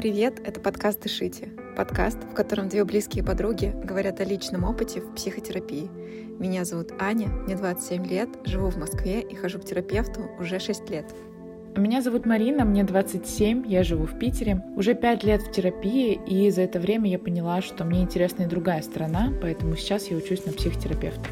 привет! Это подкаст «Дышите». Подкаст, в котором две близкие подруги говорят о личном опыте в психотерапии. Меня зовут Аня, мне 27 лет, живу в Москве и хожу к терапевту уже 6 лет. Меня зовут Марина, мне 27, я живу в Питере. Уже 5 лет в терапии, и за это время я поняла, что мне интересна и другая сторона, поэтому сейчас я учусь на психотерапевта.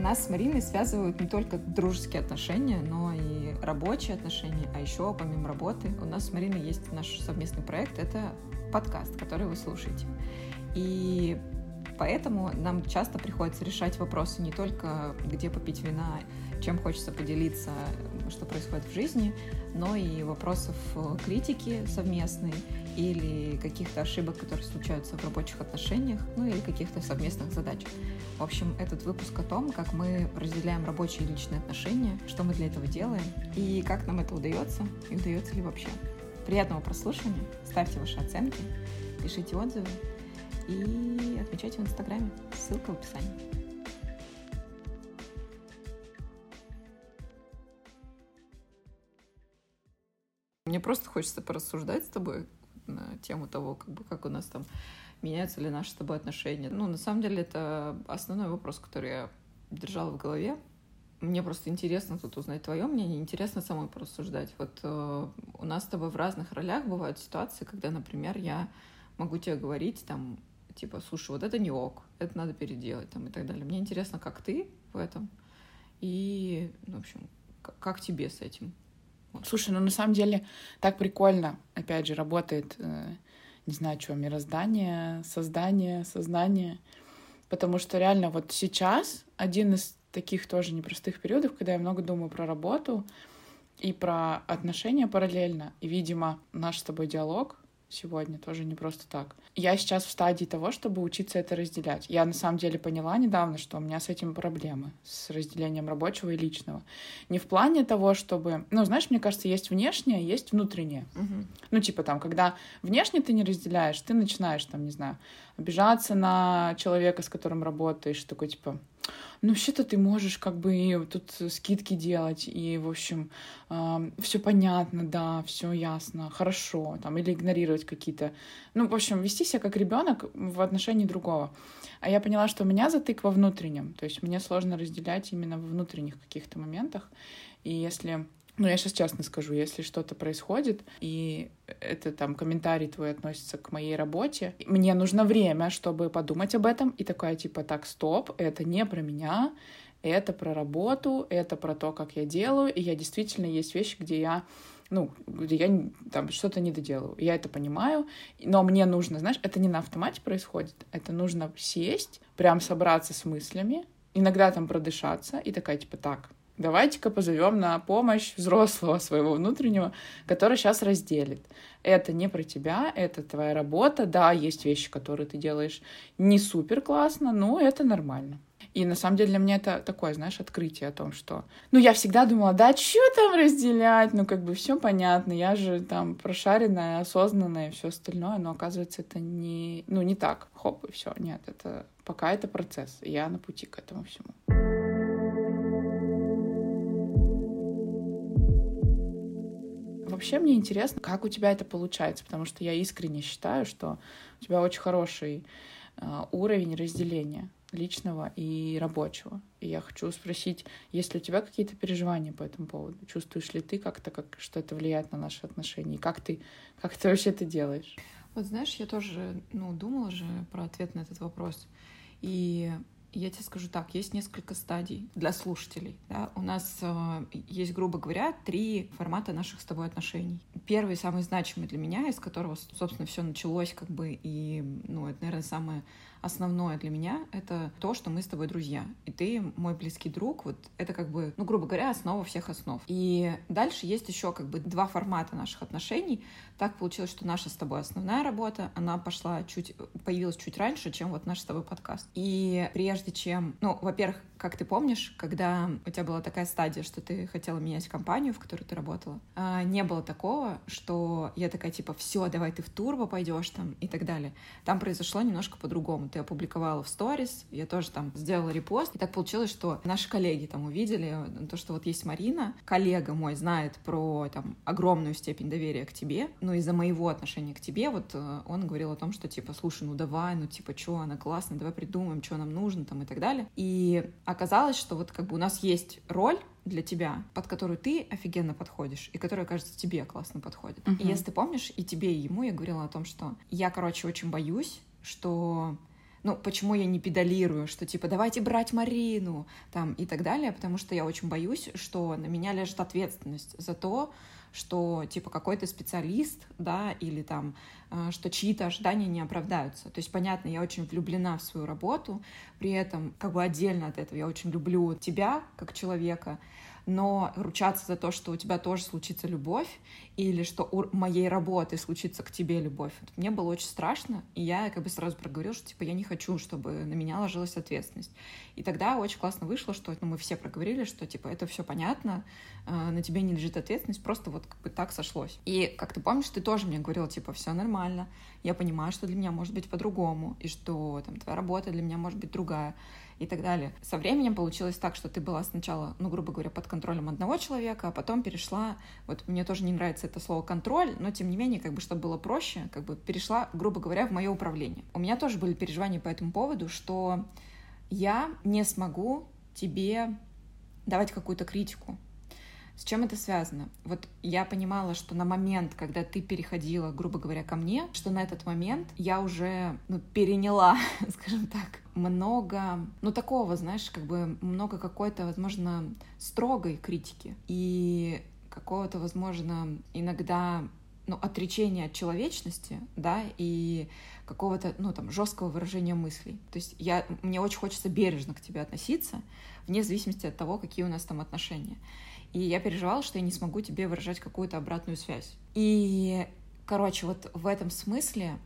Нас с Мариной связывают не только дружеские отношения, но и рабочие отношения, а еще помимо работы у нас с Мариной есть наш совместный проект, это подкаст, который вы слушаете. И поэтому нам часто приходится решать вопросы не только где попить вина, чем хочется поделиться, что происходит в жизни, но и вопросов критики совместной или каких-то ошибок, которые случаются в рабочих отношениях, ну или каких-то совместных задач. В общем, этот выпуск о том, как мы разделяем рабочие и личные отношения, что мы для этого делаем и как нам это удается и удается ли вообще. Приятного прослушивания, ставьте ваши оценки, пишите отзывы и отмечайте в Инстаграме. Ссылка в описании. Мне просто хочется порассуждать с тобой на тему того, как, бы, как у нас там меняются ли наши с тобой отношения. Ну, на самом деле, это основной вопрос, который я держала в голове. Мне просто интересно тут узнать твое мнение, интересно самой порассуждать. Вот э, у нас с тобой в разных ролях бывают ситуации, когда, например, я могу тебе говорить там, типа, слушай, вот это не ок, это надо переделать там и так далее. Мне интересно, как ты в этом и, ну, в общем, как тебе с этим? Слушай, ну на самом деле так прикольно, опять же, работает, э, не знаю, что, мироздание, создание, сознание. Потому что реально вот сейчас один из таких тоже непростых периодов, когда я много думаю про работу и про отношения параллельно. И, видимо, наш с тобой диалог сегодня, тоже не просто так. Я сейчас в стадии того, чтобы учиться это разделять. Я на самом деле поняла недавно, что у меня с этим проблемы, с разделением рабочего и личного. Не в плане того, чтобы... Ну, знаешь, мне кажется, есть внешнее, есть внутреннее. Угу. Ну, типа там, когда внешне ты не разделяешь, ты начинаешь, там, не знаю, обижаться на человека, с которым работаешь, такой, типа, ну, вообще-то ты можешь как бы тут скидки делать, и, в общем, э, все понятно, да, все ясно, хорошо, там, или игнорировать какие-то, ну, в общем, вести себя как ребенок в отношении другого. А я поняла, что у меня затык во внутреннем, то есть мне сложно разделять именно во внутренних каких-то моментах, и если ну, я сейчас честно скажу, если что-то происходит, и это там комментарий твой относится к моей работе, мне нужно время, чтобы подумать об этом, и такая типа, так, стоп, это не про меня, это про работу, это про то, как я делаю, и я действительно есть вещи, где я ну, где я там что-то не доделаю. Я это понимаю, но мне нужно, знаешь, это не на автомате происходит, это нужно сесть, прям собраться с мыслями, иногда там продышаться и такая, типа, так, Давайте-ка позовем на помощь взрослого своего внутреннего, который сейчас разделит. Это не про тебя, это твоя работа. Да, есть вещи, которые ты делаешь не супер классно, но это нормально. И на самом деле для меня это такое, знаешь, открытие о том, что... Ну, я всегда думала, да, что там разделять? Ну, как бы все понятно, я же там прошаренная, осознанная и все остальное, но оказывается это не... Ну, не так. Хоп, и все. Нет, это пока это процесс. Я на пути к этому всему. Вообще мне интересно, как у тебя это получается, потому что я искренне считаю, что у тебя очень хороший э, уровень разделения личного и рабочего. И я хочу спросить, есть ли у тебя какие-то переживания по этому поводу? Чувствуешь ли ты как-то, как, что это влияет на наши отношения? И как ты, как ты вообще это делаешь? Вот знаешь, я тоже ну, думала же про ответ на этот вопрос. И я тебе скажу так, есть несколько стадий для слушателей. Да? У нас э, есть, грубо говоря, три формата наших с тобой отношений. Первый, самый значимый для меня, из которого, собственно, все началось, как бы, и, ну, это, наверное, самое основное для меня — это то, что мы с тобой друзья. И ты мой близкий друг. Вот это как бы, ну, грубо говоря, основа всех основ. И дальше есть еще как бы два формата наших отношений. Так получилось, что наша с тобой основная работа, она пошла чуть, появилась чуть раньше, чем вот наш с тобой подкаст. И прежде чем, ну, во-первых, как ты помнишь, когда у тебя была такая стадия, что ты хотела менять компанию, в которой ты работала, а, не было такого, что я такая типа, все, давай ты в турбо пойдешь там и так далее. Там произошло немножко по-другому. Ты опубликовала в сторис, я тоже там сделала репост. И так получилось, что наши коллеги там увидели то, что вот есть Марина, коллега мой знает про там огромную степень доверия к тебе, но из-за моего отношения к тебе, вот э, он говорил о том, что типа, слушай, ну давай, ну типа, что, она классная, давай придумаем, что нам нужно там и так далее. И оказалось, что вот как бы у нас есть роль для тебя, под которую ты офигенно подходишь, и которая, кажется, тебе классно подходит. Uh-huh. И если ты помнишь, и тебе, и ему я говорила о том, что я, короче, очень боюсь, что ну, почему я не педалирую, что типа давайте брать Марину, там, и так далее, потому что я очень боюсь, что на меня лежит ответственность за то, что типа какой-то специалист, да, или там, э, что чьи-то ожидания не оправдаются. То есть, понятно, я очень влюблена в свою работу, при этом как бы отдельно от этого я очень люблю тебя как человека, но ручаться за то, что у тебя тоже случится любовь, или что у моей работы случится к тебе любовь, мне было очень страшно, и я как бы сразу проговорила, что типа я не хочу, чтобы на меня ложилась ответственность. И тогда очень классно вышло, что ну, мы все проговорили, что типа это все понятно, э, на тебе не лежит ответственность, просто вот как бы так сошлось. И как ты помнишь, ты тоже мне говорила, типа, все нормально, я понимаю, что для меня может быть по-другому, и что там твоя работа для меня может быть другая и так далее. Со временем получилось так, что ты была сначала, ну, грубо говоря, под контролем одного человека, а потом перешла, вот мне тоже не нравится это слово контроль, но тем не менее, как бы, чтобы было проще, как бы перешла, грубо говоря, в мое управление. У меня тоже были переживания по этому поводу, что я не смогу тебе давать какую-то критику, с чем это связано? Вот я понимала, что на момент, когда ты переходила, грубо говоря, ко мне, что на этот момент я уже ну, переняла, скажем так, много, ну такого, знаешь, как бы много какой-то, возможно, строгой критики и какого-то, возможно, иногда ну, отречения от человечности, да, и какого-то, ну, там, жесткого выражения мыслей. То есть я, мне очень хочется бережно к тебе относиться, вне зависимости от того, какие у нас там отношения. И я переживала, что я не смогу тебе выражать какую-то обратную связь. И, короче, вот в этом смысле,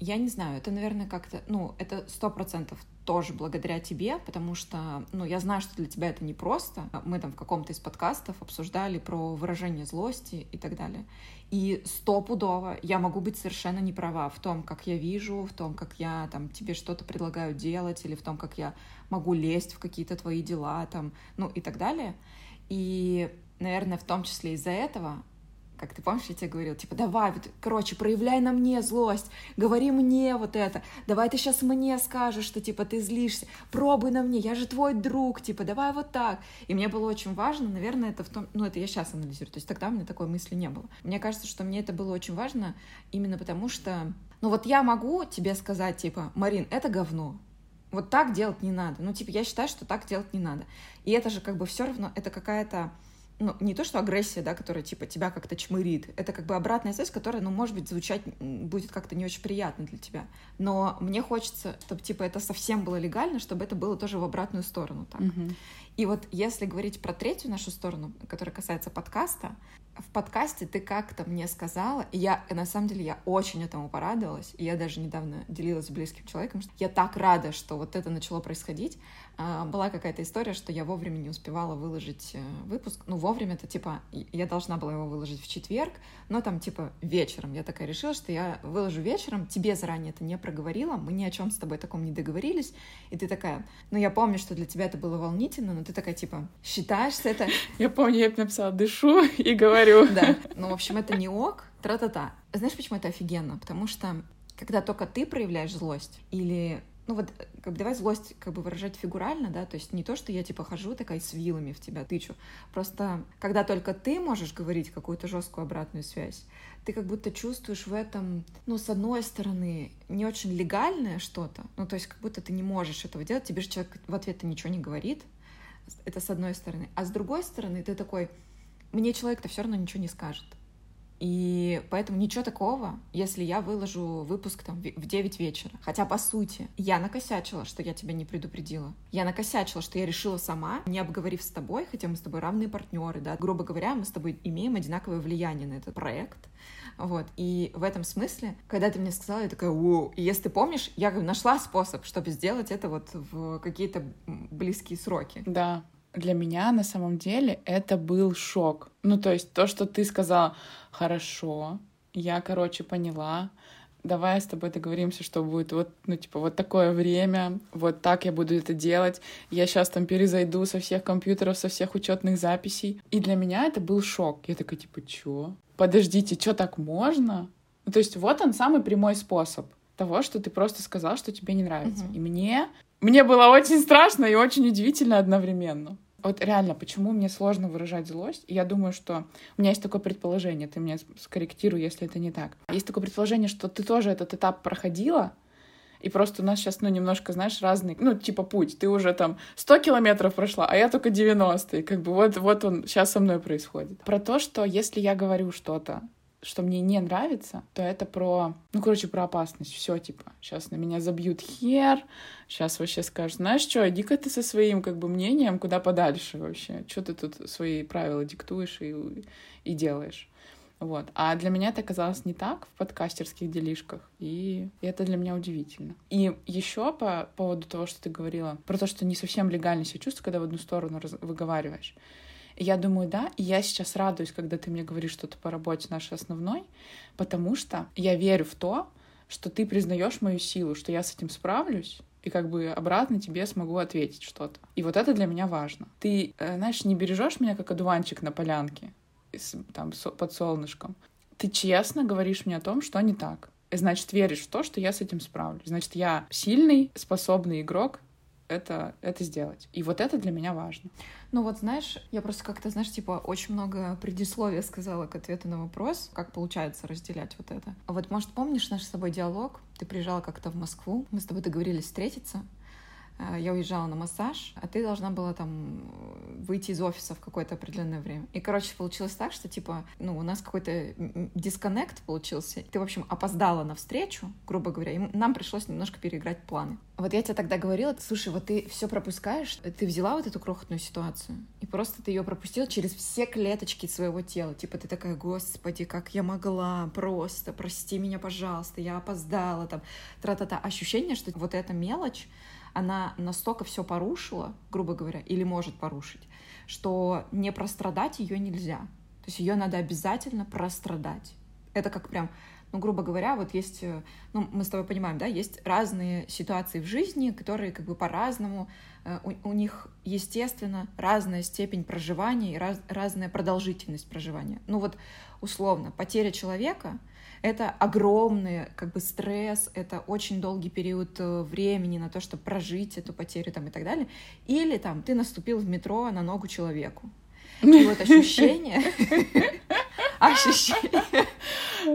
я не знаю, это, наверное, как-то, ну, это сто процентов тоже благодаря тебе, потому что, ну, я знаю, что для тебя это непросто. Мы там в каком-то из подкастов обсуждали про выражение злости и так далее. И стопудово я могу быть совершенно не права в том, как я вижу, в том, как я там тебе что-то предлагаю делать, или в том, как я могу лезть в какие-то твои дела, там, ну и так далее. И, наверное, в том числе из-за этого, как ты помнишь, я тебе говорила, типа, давай, вот, короче, проявляй на мне злость, говори мне вот это, давай ты сейчас мне скажешь, что, типа, ты злишься, пробуй на мне, я же твой друг, типа, давай вот так. И мне было очень важно, наверное, это в том, ну, это я сейчас анализирую, то есть тогда у меня такой мысли не было. Мне кажется, что мне это было очень важно именно потому, что, ну, вот я могу тебе сказать, типа, Марин, это говно, вот так делать не надо. Ну, типа, я считаю, что так делать не надо. И это же как бы все равно, это какая-то ну, не то, что агрессия, да, которая, типа, тебя как-то чмырит, это как бы обратная связь, которая, ну, может быть, звучать будет как-то не очень приятно для тебя. Но мне хочется, чтобы, типа, это совсем было легально, чтобы это было тоже в обратную сторону так. Mm-hmm. И вот если говорить про третью нашу сторону, которая касается подкаста, в подкасте ты как-то мне сказала, и я, на самом деле, я очень этому порадовалась, и я даже недавно делилась с близким человеком, что я так рада, что вот это начало происходить. А, была какая-то история, что я вовремя не успевала выложить э, выпуск. Ну, вовремя это, типа, я должна была его выложить в четверг, но там, типа, вечером. Я такая решила, что я выложу вечером, тебе заранее это не проговорила, мы ни о чем с тобой таком не договорились, и ты такая, ну, я помню, что для тебя это было волнительно, но ты такая, типа, считаешь это... Я помню, я написала, дышу и говорю. Да, ну, в общем, это не ок, тра-та-та. Знаешь, почему это офигенно? Потому что когда только ты проявляешь злость или ну вот, как бы давай злость как бы выражать фигурально, да, то есть не то, что я типа хожу такая с вилами в тебя тычу, просто когда только ты можешь говорить какую-то жесткую обратную связь, ты как будто чувствуешь в этом, ну, с одной стороны, не очень легальное что-то, ну, то есть как будто ты не можешь этого делать, тебе же человек в ответ ничего не говорит, это с одной стороны, а с другой стороны ты такой, мне человек-то все равно ничего не скажет, и поэтому ничего такого, если я выложу выпуск там в 9 вечера. Хотя, по сути, я накосячила, что я тебя не предупредила. Я накосячила, что я решила сама, не обговорив с тобой, хотя мы с тобой равные партнеры, да. Грубо говоря, мы с тобой имеем одинаковое влияние на этот проект. Вот. И в этом смысле, когда ты мне сказала, я такая, о, и если ты помнишь, я нашла способ, чтобы сделать это вот в какие-то близкие сроки. Да, для меня на самом деле это был шок. Ну, то есть то, что ты сказала, хорошо, я, короче, поняла, давай с тобой договоримся, что будет вот, ну, типа, вот такое время, вот так я буду это делать, я сейчас там перезайду со всех компьютеров, со всех учетных записей. И для меня это был шок. Я такая, типа, чё? Подождите, что так можно? Ну, то есть вот он самый прямой способ того, что ты просто сказал, что тебе не нравится. Угу. И мне, мне было очень страшно и очень удивительно одновременно. Вот реально, почему мне сложно выражать злость? Я думаю, что у меня есть такое предположение, ты меня скорректируй, если это не так. Есть такое предположение, что ты тоже этот этап проходила, и просто у нас сейчас, ну, немножко, знаешь, разный, ну, типа путь. Ты уже там 100 километров прошла, а я только 90. И как бы вот, вот он сейчас со мной происходит. Про то, что если я говорю что-то, что мне не нравится, то это про, ну, короче, про опасность. Все, типа, сейчас на меня забьют хер, сейчас вообще скажут, знаешь что, иди-ка ты со своим, как бы, мнением куда подальше вообще. Что ты тут свои правила диктуешь и, и делаешь? Вот. А для меня это оказалось не так в подкастерских делишках, и это для меня удивительно. И еще по поводу того, что ты говорила, про то, что не совсем легально себя чувствую, когда в одну сторону выговариваешь. Я думаю, да, и я сейчас радуюсь, когда ты мне говоришь что-то по работе нашей основной, потому что я верю в то, что ты признаешь мою силу, что я с этим справлюсь, и как бы обратно тебе смогу ответить что-то. И вот это для меня важно. Ты, э, знаешь, не бережешь меня как одуванчик на полянке, там, под солнышком. Ты честно говоришь мне о том, что не так. Значит, веришь в то, что я с этим справлюсь. Значит, я сильный, способный игрок, это, это сделать. И вот это для меня важно. Ну вот знаешь, я просто как-то, знаешь, типа очень много предисловия сказала к ответу на вопрос, как получается разделять вот это. А вот, может, помнишь наш с тобой диалог? Ты приезжала как-то в Москву, мы с тобой договорились встретиться, я уезжала на массаж, а ты должна была там выйти из офиса в какое-то определенное время. И, короче, получилось так, что, типа, ну, у нас какой-то дисконнект получился. Ты, в общем, опоздала на встречу, грубо говоря, и нам пришлось немножко переиграть планы. Вот я тебе тогда говорила, слушай, вот ты все пропускаешь, ты взяла вот эту крохотную ситуацию, и просто ты ее пропустила через все клеточки своего тела. Типа ты такая, господи, как я могла, просто, прости меня, пожалуйста, я опоздала, там, тра-та-та. Ощущение, что вот эта мелочь, она настолько все порушила, грубо говоря, или может порушить, что не прострадать ее нельзя. То есть ее надо обязательно прострадать. Это как прям, ну, грубо говоря, вот есть, э, ну, мы с тобой понимаем, да, есть разные ситуации в жизни, которые как бы по-разному, э, у, у них, естественно, разная степень проживания и раз, разная продолжительность проживания. Ну вот, условно, потеря человека — это огромный как бы стресс, это очень долгий период э, времени на то, чтобы прожить эту потерю там и так далее. Или там ты наступил в метро на ногу человеку. И вот ощущение... Ощущение...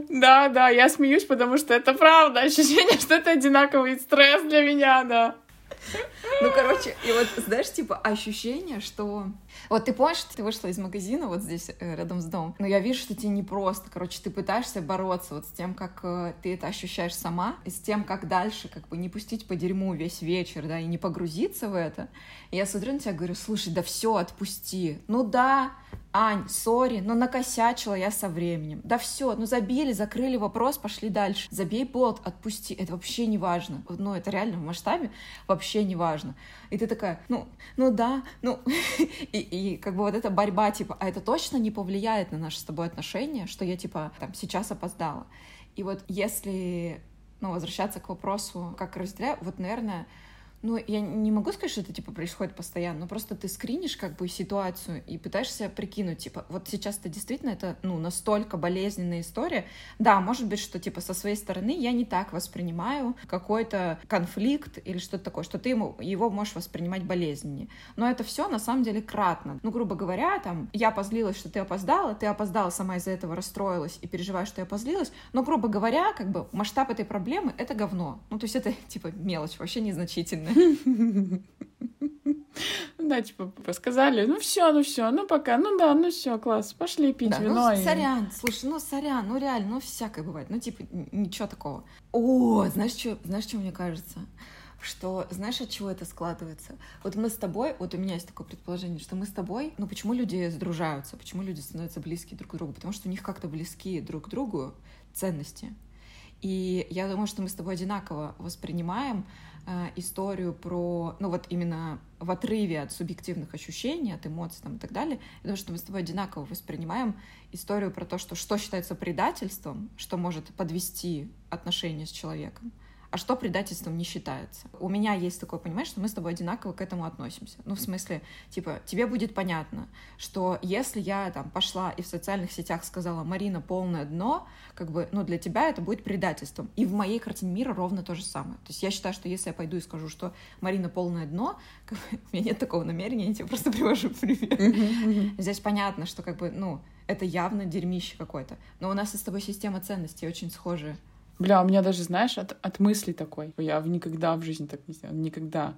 Да, да, я смеюсь, потому что это правда. Ощущение, что это одинаковый стресс для меня, да. Ну, короче, и вот, знаешь, типа, ощущение, что... Вот ты помнишь, ты вышла из магазина вот здесь, э, рядом с домом, но я вижу, что тебе непросто. Короче, ты пытаешься бороться вот с тем, как э, ты это ощущаешь сама, и с тем, как дальше, как бы не пустить по дерьму весь вечер, да, и не погрузиться в это. И я смотрю на тебя говорю, слушай, да все, отпусти. Ну да, Ань, сори, но накосячила я со временем. Да все, ну забили, закрыли вопрос, пошли дальше. Забей плод, отпусти. Это вообще не важно. Ну, это реально в масштабе вообще не важно. И ты такая, ну, ну да, ну... и, и как бы вот эта борьба, типа, а это точно не повлияет на наши с тобой отношения, что я, типа, там, сейчас опоздала. И вот если, ну, возвращаться к вопросу, как разделяю, вот, наверное, ну, я не могу сказать, что это, типа, происходит постоянно, но просто ты скринишь, как бы, ситуацию и пытаешься прикинуть, типа, вот сейчас это действительно, это, ну, настолько болезненная история. Да, может быть, что, типа, со своей стороны я не так воспринимаю какой-то конфликт или что-то такое, что ты ему, его можешь воспринимать болезненнее. Но это все на самом деле кратно. Ну, грубо говоря, там, я позлилась, что ты опоздала, ты опоздала, сама из-за этого расстроилась и переживаешь, что я позлилась, но, грубо говоря, как бы, масштаб этой проблемы — это говно. Ну, то есть это, типа, мелочь, вообще незначительная. Да, типа, сказали, ну все, ну все, ну пока, ну да, ну все, класс, пошли пить да, вино. Ну, и... сорян, слушай, ну сорян, ну реально, ну всякое бывает, ну типа, ничего такого. О, знаешь, что, знаешь, что мне кажется? что, знаешь, от чего это складывается? Вот мы с тобой, вот у меня есть такое предположение, что мы с тобой, ну почему люди сдружаются, почему люди становятся близки друг к другу? Потому что у них как-то близки друг к другу ценности. И я думаю, что мы с тобой одинаково воспринимаем историю про, ну вот именно в отрыве от субъективных ощущений, от эмоций там, и так далее, я думаю, что мы с тобой одинаково воспринимаем историю про то, что что считается предательством, что может подвести отношения с человеком, а что предательством не считается. У меня есть такое понимание, что мы с тобой одинаково к этому относимся. Ну, в смысле, типа, тебе будет понятно, что если я там пошла и в социальных сетях сказала «Марина, полное дно», как бы, ну, для тебя это будет предательством. И в моей картине мира ровно то же самое. То есть я считаю, что если я пойду и скажу, что «Марина, полное дно», как бы, у меня нет такого намерения, я тебе просто привожу пример. Здесь понятно, что, как бы, ну, это явно дерьмище какое-то. Но у нас с тобой система ценностей очень схожая. Бля, у меня даже, знаешь, от, от мысли такой. Я никогда в жизни так не сделала. Никогда.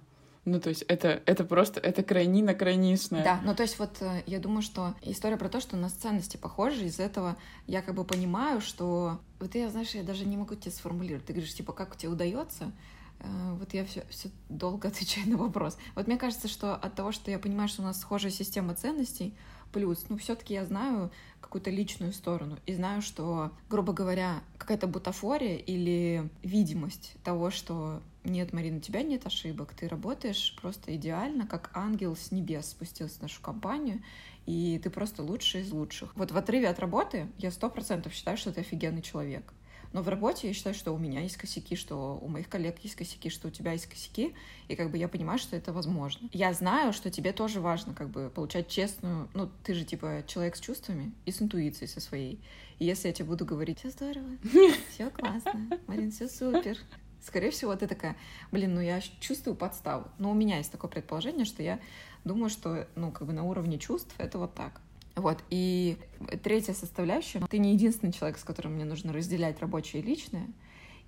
Ну, то есть это, это просто, это крайнина крайнишная. Да, ну то есть вот э, я думаю, что история про то, что у нас ценности похожи, из этого я как бы понимаю, что... Вот я, знаешь, я даже не могу тебе сформулировать. Ты говоришь, типа, как тебе удается? Э, вот я все, все долго отвечаю на вопрос. Вот мне кажется, что от того, что я понимаю, что у нас схожая система ценностей, плюс, ну, все-таки я знаю какую-то личную сторону и знаю, что, грубо говоря, какая-то бутафория или видимость того, что нет, Марина, у тебя нет ошибок, ты работаешь просто идеально, как ангел с небес спустился в нашу компанию, и ты просто лучший из лучших. Вот в отрыве от работы я сто процентов считаю, что ты офигенный человек. Но в работе я считаю, что у меня есть косяки, что у моих коллег есть косяки, что у тебя есть косяки, и как бы я понимаю, что это возможно. Я знаю, что тебе тоже важно как бы получать честную, ну, ты же типа человек с чувствами и с интуицией со своей. И если я тебе буду говорить, все здорово, все классно, Марин, все супер, скорее всего, ты такая, блин, ну я чувствую подставу. Но у меня есть такое предположение, что я думаю, что, ну, как бы на уровне чувств это вот так. Вот, и третья составляющая, ты не единственный человек, с которым мне нужно разделять рабочее и личное,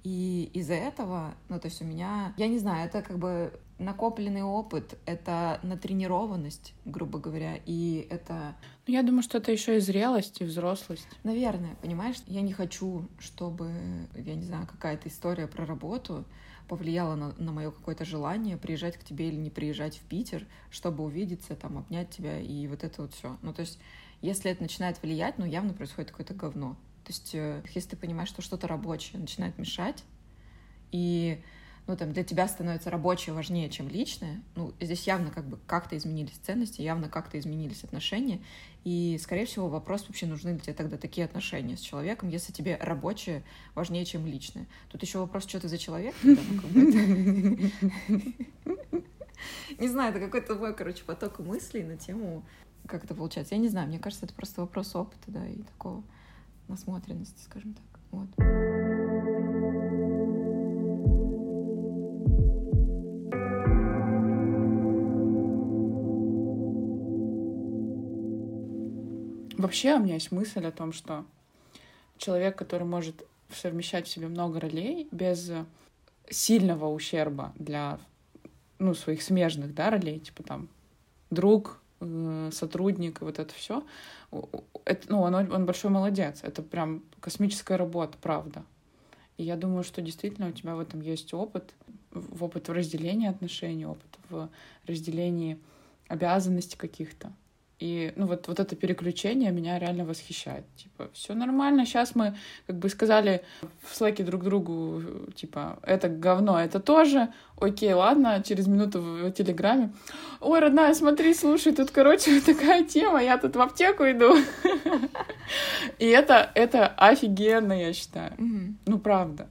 и из-за этого, ну, то есть у меня, я не знаю, это как бы накопленный опыт, это натренированность, грубо говоря, и это... Ну, я думаю, что это еще и зрелость, и взрослость. Наверное, понимаешь, я не хочу, чтобы, я не знаю, какая-то история про работу повлияла на, на мое какое-то желание приезжать к тебе или не приезжать в Питер, чтобы увидеться, там, обнять тебя и вот это вот все. Ну, то есть, если это начинает влиять, ну, явно происходит какое-то говно. То есть, э, если ты понимаешь, что что-то рабочее начинает мешать, и ну, там, для тебя становится рабочее важнее, чем личное, ну, здесь явно как бы как-то изменились ценности, явно как-то изменились отношения, и, скорее всего, вопрос вообще, нужны ли тебе тогда такие отношения с человеком, если тебе рабочее важнее, чем личное. Тут еще вопрос, что ты за человек? Не знаю, это какой-то мой, короче, поток мыслей на тему, как это получается. Я не знаю, мне кажется, это просто вопрос опыта, да, и такого насмотренности, скажем так. Вот. Вообще у меня есть мысль о том, что человек, который может совмещать в себе много ролей без сильного ущерба для ну, своих смежных да, ролей, типа там друг, сотрудник и вот это все, это, ну, он, он большой молодец. Это прям космическая работа, правда. И я думаю, что действительно у тебя в этом есть опыт, опыт в разделении отношений, опыт в разделении обязанностей каких-то. И ну вот, вот это переключение меня реально восхищает. Типа, все нормально, сейчас мы как бы сказали в слэке друг другу, типа, это говно, это тоже, окей, ладно, через минуту в, Телеграме, ой, родная, смотри, слушай, тут, короче, такая тема, я тут в аптеку иду. И это, это офигенно, я считаю. Ну, правда.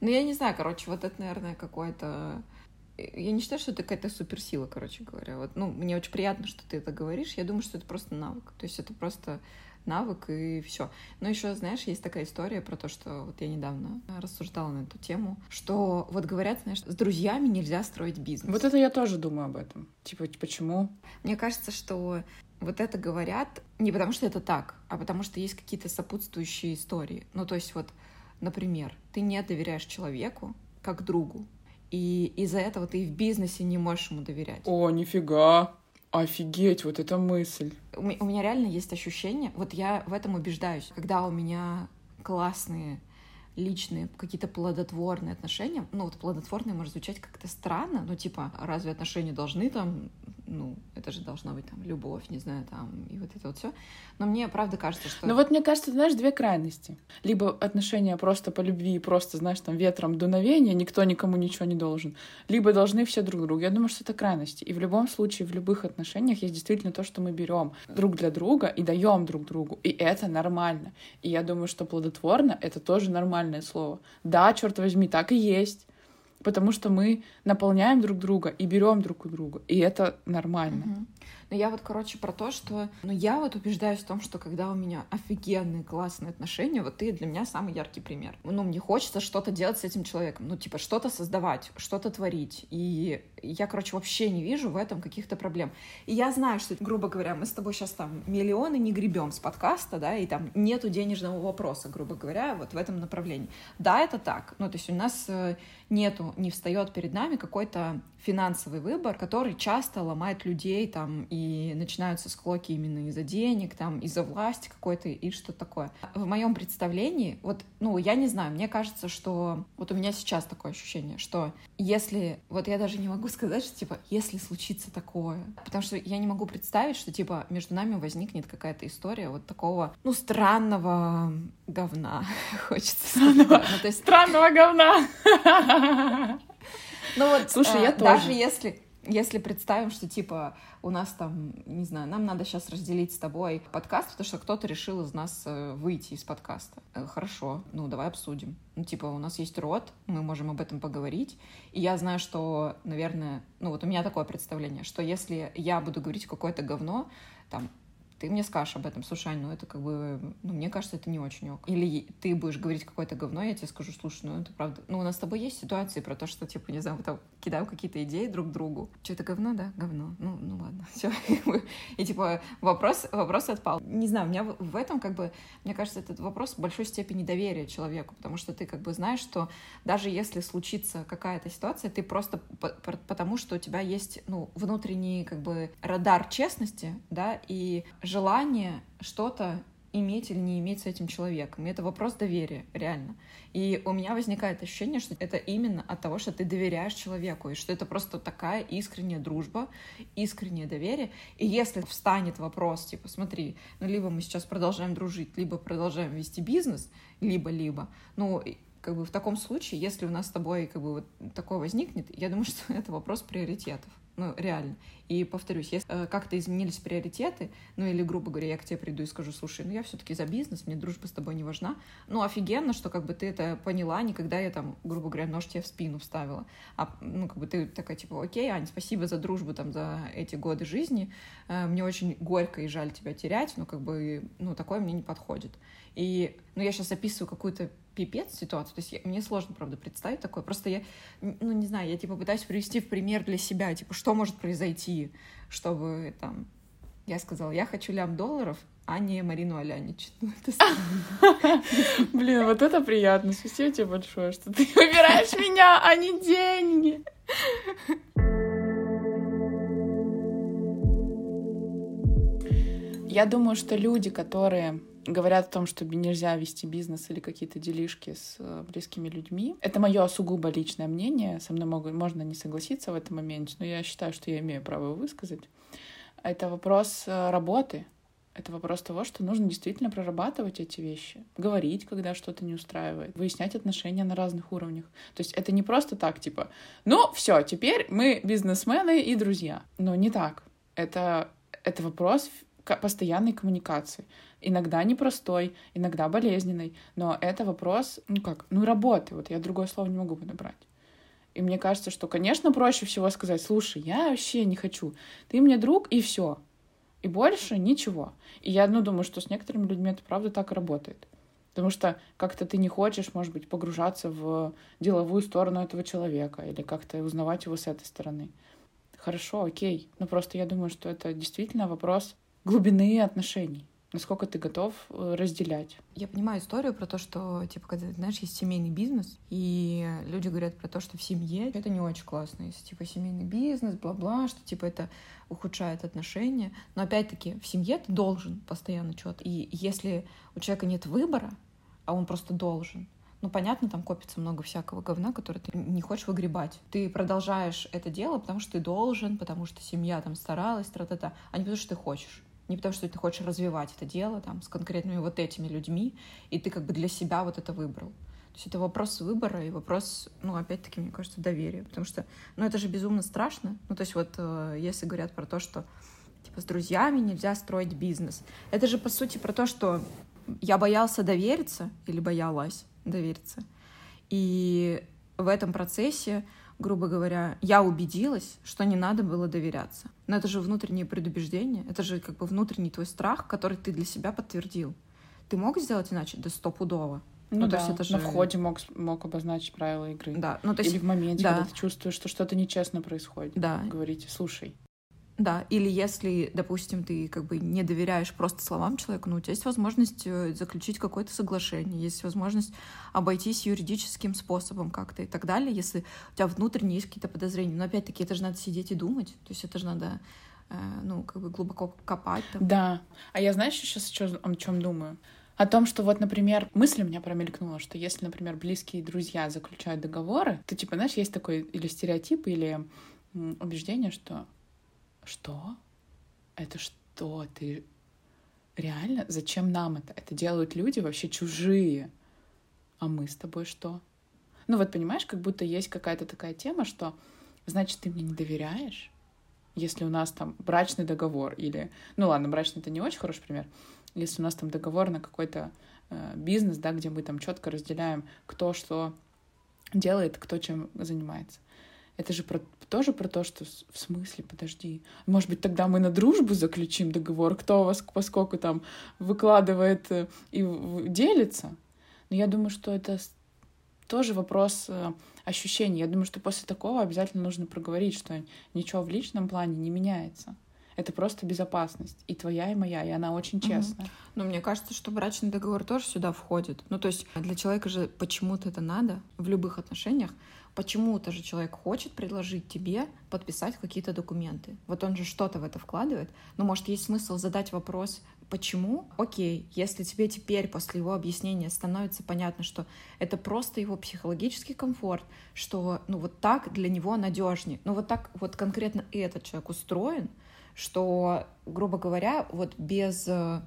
Ну, я не знаю, короче, вот это, наверное, какой-то я не считаю, что это какая-то суперсила, короче говоря. Вот, ну, мне очень приятно, что ты это говоришь. Я думаю, что это просто навык. То есть это просто навык и все. Но еще, знаешь, есть такая история про то, что вот я недавно рассуждала на эту тему, что вот говорят, знаешь, с друзьями нельзя строить бизнес. Вот это я тоже думаю об этом. Типа, почему? Мне кажется, что вот это говорят не потому, что это так, а потому что есть какие-то сопутствующие истории. Ну, то есть вот, например, ты не доверяешь человеку как другу, и из-за этого ты и в бизнесе не можешь ему доверять. О, нифига! Офигеть, вот эта мысль. У меня реально есть ощущение, вот я в этом убеждаюсь, когда у меня классные личные, какие-то плодотворные отношения. Ну, вот плодотворные может звучать как-то странно, но типа, разве отношения должны там, ну, это же должна быть там любовь, не знаю, там, и вот это вот все. Но мне правда кажется, что... Ну вот мне кажется, знаешь, две крайности. Либо отношения просто по любви, просто, знаешь, там, ветром дуновения, никто никому ничего не должен. Либо должны все друг другу. Я думаю, что это крайности. И в любом случае, в любых отношениях есть действительно то, что мы берем друг для друга и даем друг другу. И это нормально. И я думаю, что плодотворно — это тоже нормальное слово. Да, черт возьми, так и есть потому что мы наполняем друг друга и берем друг у друга, и это нормально. Угу. Но я вот, короче, про то, что... Ну, я вот убеждаюсь в том, что когда у меня офигенные, классные отношения, вот ты для меня самый яркий пример. Ну, мне хочется что-то делать с этим человеком. Ну, типа, что-то создавать, что-то творить. И я, короче, вообще не вижу в этом каких-то проблем. И я знаю, что, грубо говоря, мы с тобой сейчас там миллионы не гребем с подкаста, да, и там нету денежного вопроса, грубо говоря, вот в этом направлении. Да, это так. Ну, то есть у нас э, нету, не встает перед нами какой-то финансовый выбор, который часто ломает людей там и начинаются склоки именно из-за денег, там из-за власти какой-то и что такое. В моем представлении, вот, ну, я не знаю, мне кажется, что вот у меня сейчас такое ощущение, что если, вот я даже не могу сказать, что типа, если случится такое, потому что я не могу представить, что типа между нами возникнет какая-то история вот такого, ну, странного говна, хочется сказать. Ну. Странного говна! Ну вот, Слушай, э, я тоже. Даже если если представим, что типа у нас там, не знаю, нам надо сейчас разделить с тобой подкаст, потому что кто-то решил из нас э, выйти из подкаста. Э, хорошо, ну давай обсудим. Ну типа у нас есть род, мы можем об этом поговорить. И я знаю, что, наверное, ну вот у меня такое представление, что если я буду говорить какое-то говно, там ты мне скажешь об этом, слушай, ну это как бы, ну мне кажется, это не очень ок. Или ты будешь говорить какое-то говно, я тебе скажу, слушай, ну это правда. Ну у нас с тобой есть ситуации про то, что, типа, не знаю, мы там кидаем какие-то идеи друг другу. Что это говно, да? Говно. Ну, ну ладно, все. И типа вопрос, вопрос отпал. Не знаю, у меня в этом как бы, мне кажется, этот вопрос в большой степени доверия человеку, потому что ты как бы знаешь, что даже если случится какая-то ситуация, ты просто потому, что у тебя есть, ну, внутренний как бы радар честности, да, и желание что-то иметь или не иметь с этим человеком. И это вопрос доверия, реально. И у меня возникает ощущение, что это именно от того, что ты доверяешь человеку, и что это просто такая искренняя дружба, искреннее доверие. И если встанет вопрос, типа, смотри, ну, либо мы сейчас продолжаем дружить, либо продолжаем вести бизнес, либо-либо, ну, как бы в таком случае, если у нас с тобой как бы вот такое возникнет, я думаю, что это вопрос приоритетов. Ну, реально. И повторюсь, если э, как-то изменились приоритеты, ну или, грубо говоря, я к тебе приду и скажу, слушай, ну я все-таки за бизнес, мне дружба с тобой не важна. Ну, офигенно, что как бы ты это поняла, никогда я там, грубо говоря, нож тебе в спину вставила. А, ну, как бы ты такая, типа, окей, Ань, спасибо за дружбу там за эти годы жизни. Э, мне очень горько и жаль тебя терять, но как бы, ну, такое мне не подходит. И, ну, я сейчас описываю какую-то пипец ситуацию. То есть я, мне сложно, правда, представить такое. Просто я, ну, не знаю, я, типа, пытаюсь привести в пример для себя, типа, что может произойти, чтобы, там, я сказала, я хочу лям долларов, а не Марину Алянич. Ну, Блин, вот это приятно. Спасибо тебе большое, что ты выбираешь меня, а не деньги. Я думаю, что люди, которые говорят о том, что нельзя вести бизнес или какие-то делишки с э, близкими людьми. Это мое сугубо личное мнение. Со мной могут, можно не согласиться в этом моменте, но я считаю, что я имею право его высказать. Это вопрос э, работы. Это вопрос того, что нужно действительно прорабатывать эти вещи, говорить, когда что-то не устраивает, выяснять отношения на разных уровнях. То есть это не просто так, типа, ну все, теперь мы бизнесмены и друзья. Но не так. Это, это вопрос постоянной коммуникации. Иногда непростой, иногда болезненной, но это вопрос, ну как, ну работы. Вот я другое слово не могу подобрать. И мне кажется, что, конечно, проще всего сказать, слушай, я вообще не хочу, ты мне друг, и все. И больше ничего. И я, ну, думаю, что с некоторыми людьми это правда так работает. Потому что как-то ты не хочешь, может быть, погружаться в деловую сторону этого человека или как-то узнавать его с этой стороны. Хорошо, окей. Но просто я думаю, что это действительно вопрос глубины отношений насколько ты готов э, разделять. Я понимаю историю про то, что, типа, когда, знаешь, есть семейный бизнес, и люди говорят про то, что в семье это не очень классно, если, типа, семейный бизнес, бла-бла, что, типа, это ухудшает отношения. Но, опять-таки, в семье ты должен постоянно что-то. И если у человека нет выбора, а он просто должен, ну, понятно, там копится много всякого говна, который ты не хочешь выгребать. Ты продолжаешь это дело, потому что ты должен, потому что семья там старалась, тра-та-та, а не потому что ты хочешь. Не потому что ты хочешь развивать это дело там с конкретными вот этими людьми, и ты как бы для себя вот это выбрал. То есть это вопрос выбора и вопрос, ну, опять-таки, мне кажется, доверия. Потому что, ну, это же безумно страшно. Ну, то есть вот э, если говорят про то, что типа с друзьями нельзя строить бизнес. Это же, по сути, про то, что я боялся довериться или боялась довериться. И в этом процессе, грубо говоря, я убедилась, что не надо было доверяться. Но это же внутреннее предубеждение, это же как бы внутренний твой страх, который ты для себя подтвердил. Ты мог сделать иначе? Да стопудово. Ну, ну да, то есть это же... на входе мог, мог обозначить правила игры. Да, ну то есть... Или в моменте, да. когда ты чувствуешь, что что-то нечестно происходит. Да. Говорите, слушай, да, или если, допустим, ты как бы не доверяешь просто словам человека, ну, у тебя есть возможность э, заключить какое-то соглашение, есть возможность обойтись юридическим способом как-то и так далее, если у тебя внутренне есть какие-то подозрения. Но опять-таки это же надо сидеть и думать, то есть это же надо э, ну, как бы глубоко копать. Там. Да. А я, знаешь, сейчас что, о чем думаю? О том, что вот, например, мысль у меня промелькнула, что если, например, близкие друзья заключают договоры, то, типа, знаешь, есть такой или стереотип, или убеждение, что что? Это что? Ты реально? Зачем нам это? Это делают люди вообще чужие. А мы с тобой что? Ну вот понимаешь, как будто есть какая-то такая тема, что значит ты мне не доверяешь, если у нас там брачный договор или, ну ладно, брачный это не очень хороший пример, если у нас там договор на какой-то э, бизнес, да, где мы там четко разделяем, кто что делает, кто чем занимается. Это же про, тоже про то, что в смысле, подожди, может быть, тогда мы на дружбу заключим договор, кто вас поскольку там выкладывает э, и делится. Но я думаю, что это тоже вопрос э, ощущений. Я думаю, что после такого обязательно нужно проговорить, что ничего в личном плане не меняется. Это просто безопасность. И твоя, и моя, и она очень честная. Угу. Ну, мне кажется, что брачный договор тоже сюда входит. Ну, то есть для человека же почему-то это надо в любых отношениях. Почему-то же человек хочет предложить тебе подписать какие-то документы. Вот он же что-то в это вкладывает. Но, может, есть смысл задать вопрос, почему? Окей, если тебе теперь после его объяснения становится понятно, что это просто его психологический комфорт, что ну вот так для него надежнее, ну вот так вот конкретно этот человек устроен, что, грубо говоря, вот без э,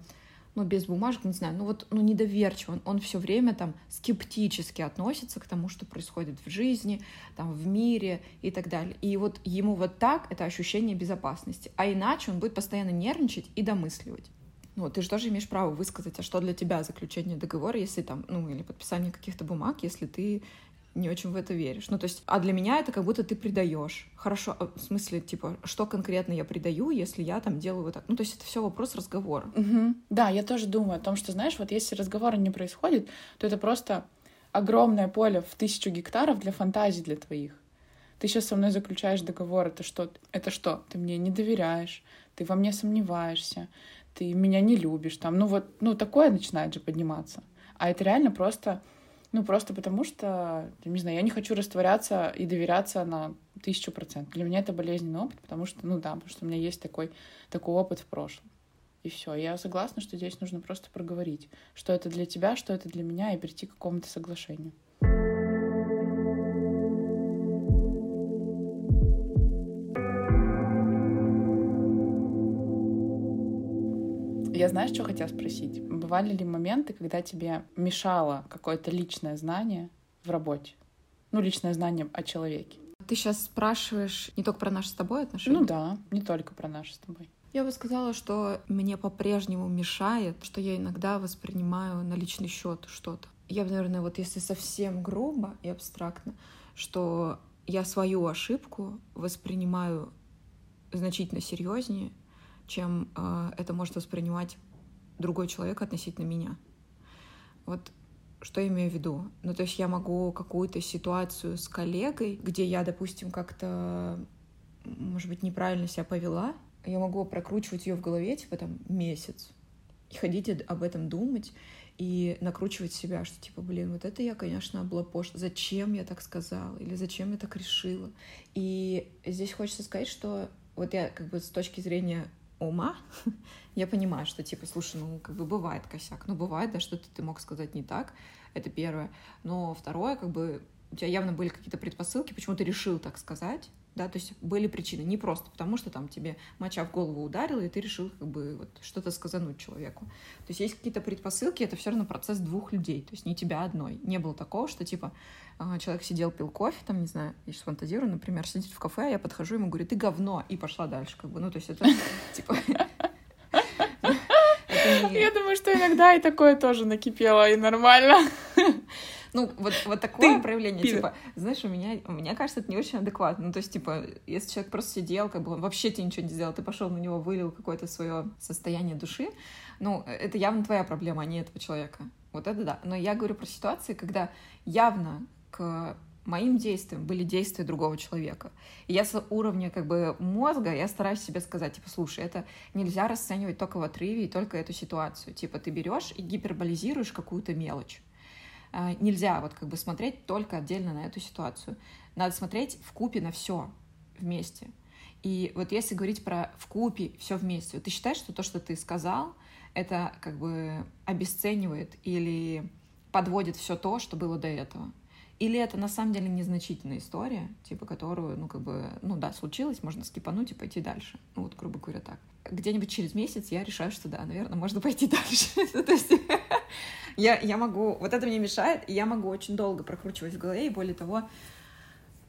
ну, без бумажек, не знаю, ну вот, ну, недоверчив, он, он все время там скептически относится к тому, что происходит в жизни, там, в мире и так далее. И вот ему вот так это ощущение безопасности, а иначе он будет постоянно нервничать и домысливать. Ну, ты же тоже имеешь право высказать, а что для тебя заключение договора, если там, ну, или подписание каких-то бумаг, если ты не очень в это веришь. Ну, то есть, а для меня это как будто ты предаешь. Хорошо, а в смысле, типа, что конкретно я предаю, если я там делаю вот так? Ну, то есть, это все вопрос разговора. Угу. Да, я тоже думаю о том, что, знаешь, вот если разговора не происходит, то это просто огромное поле в тысячу гектаров для фантазий для твоих. Ты сейчас со мной заключаешь договор, это что? Это что? Ты мне не доверяешь, ты во мне сомневаешься, ты меня не любишь, там, ну вот, ну такое начинает же подниматься. А это реально просто ну, просто потому что, не знаю, я не хочу растворяться и доверяться на тысячу процентов. Для меня это болезненный опыт, потому что, ну да, потому что у меня есть такой, такой опыт в прошлом. И все. Я согласна, что здесь нужно просто проговорить, что это для тебя, что это для меня, и прийти к какому-то соглашению. Я знаешь, что хотела спросить? Бывали ли моменты, когда тебе мешало какое-то личное знание в работе? Ну, личное знание о человеке. Ты сейчас спрашиваешь не только про наши с тобой отношения? Ну да, не только про наши с тобой. Я бы сказала, что мне по-прежнему мешает, что я иногда воспринимаю на личный счет что-то. Я, наверное, вот если совсем грубо и абстрактно, что я свою ошибку воспринимаю значительно серьезнее, чем э, это может воспринимать другой человек относительно меня. Вот что я имею в виду? Ну, то есть я могу какую-то ситуацию с коллегой, где я, допустим, как-то, может быть, неправильно себя повела, я могу прокручивать ее в голове, типа, там, месяц, и ходить об этом думать, и накручивать себя, что типа, блин, вот это я, конечно, облапошила. Зачем я так сказала? Или зачем я так решила? И здесь хочется сказать, что вот я как бы с точки зрения ума, я понимаю, что, типа, слушай, ну, как бы бывает косяк. Ну, бывает, да, что-то ты мог сказать не так. Это первое. Но второе, как бы, у тебя явно были какие-то предпосылки, почему ты решил так сказать, да, то есть были причины, не просто потому, что там тебе моча в голову ударила, и ты решил как бы вот что-то сказануть человеку. То есть есть какие-то предпосылки, это все равно процесс двух людей, то есть не тебя одной. Не было такого, что типа человек сидел, пил кофе, там, не знаю, я сейчас фантазирую, например, сидит в кафе, а я подхожу, ему говорю, ты говно, и пошла дальше, как бы, ну, то есть это типа... Я думаю, что иногда и такое тоже накипело, и нормально. Ну, вот, вот такое ты проявление, пидор. типа, знаешь, у меня, меня кажется, это не очень адекватно. Ну, то есть, типа, если человек просто сидел, как бы он вообще тебе ничего не сделал, ты пошел на него, вылил какое-то свое состояние души, ну, это явно твоя проблема, а не этого человека. Вот это да. Но я говорю про ситуации, когда явно к моим действиям были действия другого человека. И я с уровня как бы мозга, я стараюсь себе сказать, типа, слушай, это нельзя расценивать только в отрыве и только эту ситуацию. Типа, ты берешь и гиперболизируешь какую-то мелочь. А, нельзя вот как бы смотреть только отдельно на эту ситуацию. Надо смотреть в купе на все вместе. И вот если говорить про в купе все вместе, ты считаешь, что то, что ты сказал, это как бы обесценивает или подводит все то, что было до этого? Или это на самом деле незначительная история, типа которую, ну, как бы, ну да, случилось, можно скипануть и пойти дальше. Ну, вот, грубо говоря, так. Где-нибудь через месяц я решаю, что да, наверное, можно пойти дальше. То есть я, я могу, вот это мне мешает, и я могу очень долго прокручивать в голове, и более того,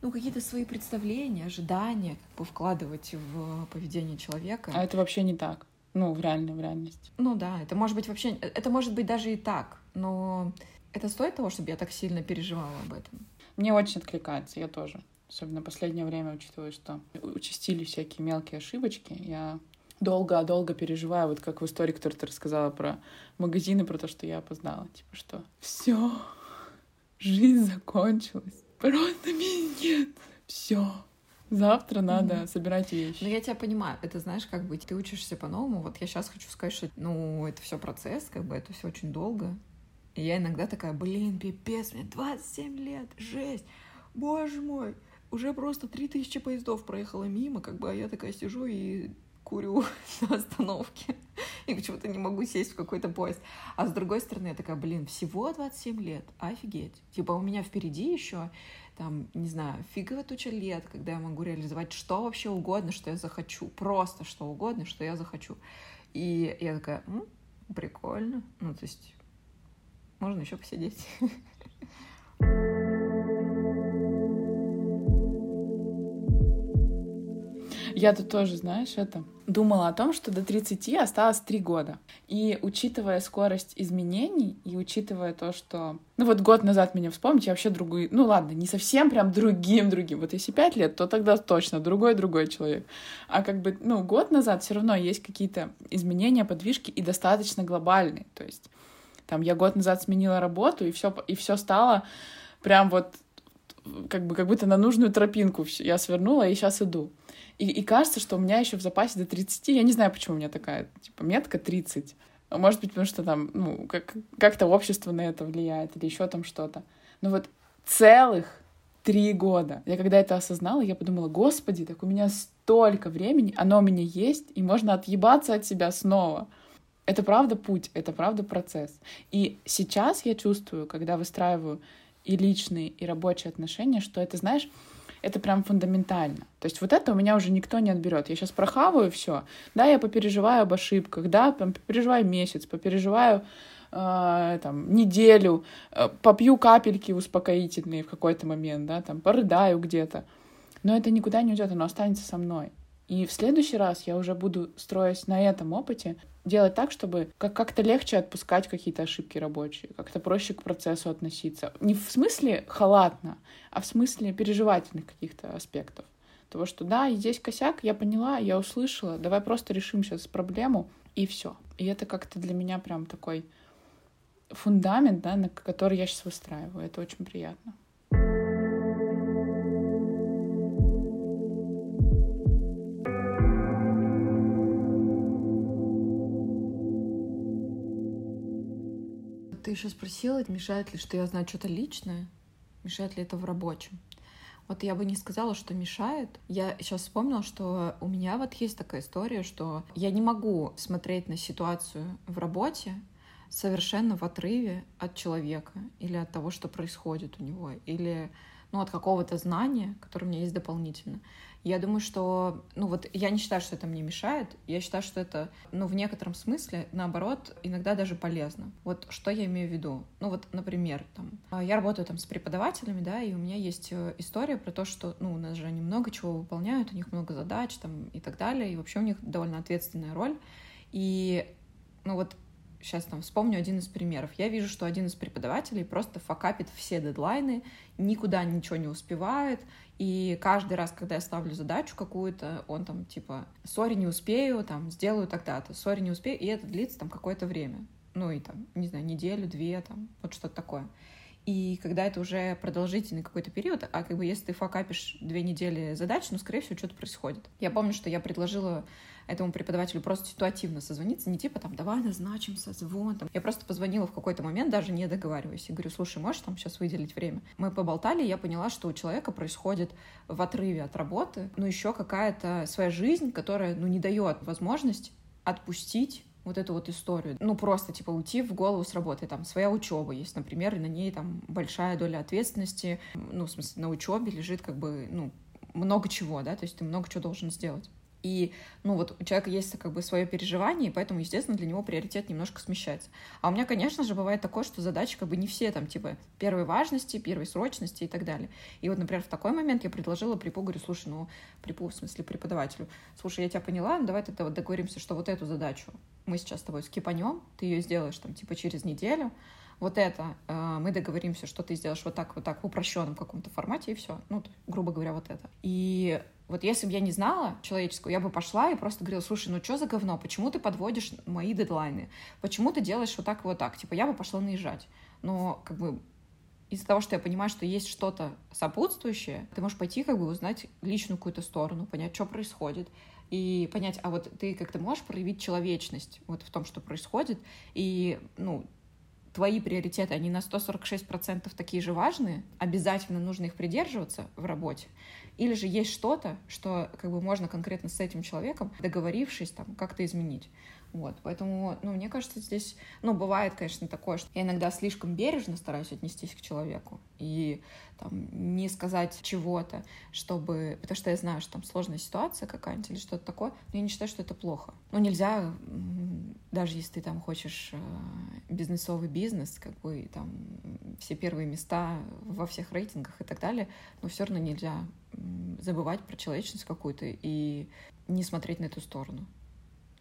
ну, какие-то свои представления, ожидания как бы вкладывать в поведение человека. А это вообще не так. Ну, в реальной, в реальности. Ну да, это может быть вообще, это может быть даже и так, но это стоит того, чтобы я так сильно переживала об этом? Мне очень откликается, я тоже. Особенно в последнее время, учитывая, что участили всякие мелкие ошибочки, я долго-долго переживаю, вот как в истории, которую ты рассказала про магазины, про то, что я опоздала. Типа, что все, жизнь закончилась. Просто меня нет. Все. Завтра надо mm-hmm. собирать вещи. Ну, я тебя понимаю. Это знаешь, как бы ты учишься по-новому. Вот я сейчас хочу сказать, что ну, это все процесс, как бы это все очень долго. И я иногда такая, блин, пипец, мне 27 лет, жесть, боже мой, уже просто 3000 поездов проехало мимо, как бы, а я такая сижу и курю на остановке. И почему-то не могу сесть в какой-то поезд. А с другой стороны, я такая, блин, всего 27 лет, офигеть. Типа у меня впереди еще, там, не знаю, фиговая туча лет, когда я могу реализовать что вообще угодно, что я захочу. Просто что угодно, что я захочу. И я такая, М, прикольно. Ну, то есть можно еще посидеть. Я тут тоже, знаешь, это думала о том, что до 30 осталось 3 года. И учитывая скорость изменений, и учитывая то, что... Ну вот год назад меня вспомните, я вообще другой... Ну ладно, не совсем прям другим-другим. Вот если 5 лет, то тогда точно другой-другой человек. А как бы, ну, год назад все равно есть какие-то изменения, подвижки и достаточно глобальные. То есть там я год назад сменила работу, и все и все стало прям вот как бы как будто на нужную тропинку я свернула и сейчас иду. И, и кажется, что у меня еще в запасе до 30, я не знаю, почему у меня такая, типа, метка 30. Может быть, потому что там, ну, как, как-то общество на это влияет или еще там что-то. Но вот целых три года. Я когда это осознала, я подумала, господи, так у меня столько времени, оно у меня есть, и можно отъебаться от себя снова. Это правда путь, это правда процесс. И сейчас я чувствую, когда выстраиваю и личные, и рабочие отношения, что это, знаешь, это прям фундаментально. То есть вот это у меня уже никто не отберет. Я сейчас прохаваю все. Да, я попереживаю об ошибках, да, попереживаю месяц, попереживаю э, там, неделю, э, попью капельки успокоительные в какой-то момент, да, там, порыдаю где-то. Но это никуда не уйдет, оно останется со мной. И в следующий раз я уже буду, строясь на этом опыте, делать так, чтобы как- как-то легче отпускать какие-то ошибки рабочие, как-то проще к процессу относиться. Не в смысле халатно, а в смысле переживательных каких-то аспектов. Того, что да, здесь косяк, я поняла, я услышала, давай просто решим сейчас проблему, и все. И это как-то для меня прям такой фундамент, да, на который я сейчас выстраиваю. Это очень приятно. Еще спросила, мешает ли, что я знаю что-то личное, мешает ли это в рабочем. Вот я бы не сказала, что мешает. Я сейчас вспомнила, что у меня вот есть такая история, что я не могу смотреть на ситуацию в работе совершенно в отрыве от человека или от того, что происходит у него, или ну, от какого-то знания, которое у меня есть дополнительно. Я думаю, что, ну вот, я не считаю, что это мне мешает. Я считаю, что это, ну, в некотором смысле, наоборот, иногда даже полезно. Вот что я имею в виду? Ну вот, например, там, а, я работаю там с преподавателями, да, и у меня есть э, история про то, что, ну, у нас же они много чего выполняют, у них много задач там и так далее, и вообще у них довольно ответственная роль. И, ну вот, сейчас там вспомню один из примеров. Я вижу, что один из преподавателей просто факапит все дедлайны, никуда ничего не успевает, и каждый раз, когда я ставлю задачу какую-то, он там типа «сори, не успею», там «сделаю тогда-то», «сори, не успею», и это длится там какое-то время. Ну и там, не знаю, неделю, две, там, вот что-то такое. И когда это уже продолжительный какой-то период, а как бы если ты факапишь две недели задач, ну, скорее всего, что-то происходит. Я помню, что я предложила этому преподавателю просто ситуативно созвониться, не типа там, давай назначим созвон. Там. Я просто позвонила в какой-то момент, даже не договариваясь, и говорю, слушай, можешь там сейчас выделить время? Мы поболтали, и я поняла, что у человека происходит в отрыве от работы, ну, еще какая-то своя жизнь, которая, ну, не дает возможность отпустить вот эту вот историю. Ну, просто, типа, уйти в голову с работы. Там своя учеба есть, например, и на ней там большая доля ответственности. Ну, в смысле, на учебе лежит как бы, ну, много чего, да, то есть ты много чего должен сделать. И, ну, вот у человека есть как бы свое переживание, и поэтому, естественно, для него приоритет немножко смещается. А у меня, конечно же, бывает такое, что задачи как бы не все там, типа, первой важности, первой срочности и так далее. И вот, например, в такой момент я предложила Припу, говорю, слушай, ну, Припу, в смысле, преподавателю, слушай, я тебя поняла, ну, давай тогда вот договоримся, что вот эту задачу мы сейчас с тобой скипанем, ты ее сделаешь там, типа, через неделю, вот это э, мы договоримся, что ты сделаешь вот так, вот так в упрощенном каком-то формате, и все. Ну, грубо говоря, вот это. И вот если бы я не знала человеческого, я бы пошла и просто говорила, слушай, ну что за говно, почему ты подводишь мои дедлайны, почему ты делаешь вот так и вот так, типа я бы пошла наезжать. Но как бы из-за того, что я понимаю, что есть что-то сопутствующее, ты можешь пойти как бы узнать личную какую-то сторону, понять, что происходит, и понять, а вот ты как-то можешь проявить человечность вот в том, что происходит, и, ну, твои приоритеты, они на 146% такие же важные, обязательно нужно их придерживаться в работе, или же есть что-то, что как бы можно конкретно с этим человеком, договорившись, там, как-то изменить. Вот, поэтому, ну, мне кажется, здесь, ну, бывает, конечно, такое, что я иногда слишком бережно стараюсь отнестись к человеку и там не сказать чего-то, чтобы, потому что я знаю, что там сложная ситуация какая-нибудь или что-то такое, но я не считаю, что это плохо. Ну, нельзя, даже если ты там хочешь э, бизнесовый бизнес, как бы там все первые места во всех рейтингах и так далее, но все равно нельзя забывать про человечность какую-то и не смотреть на эту сторону.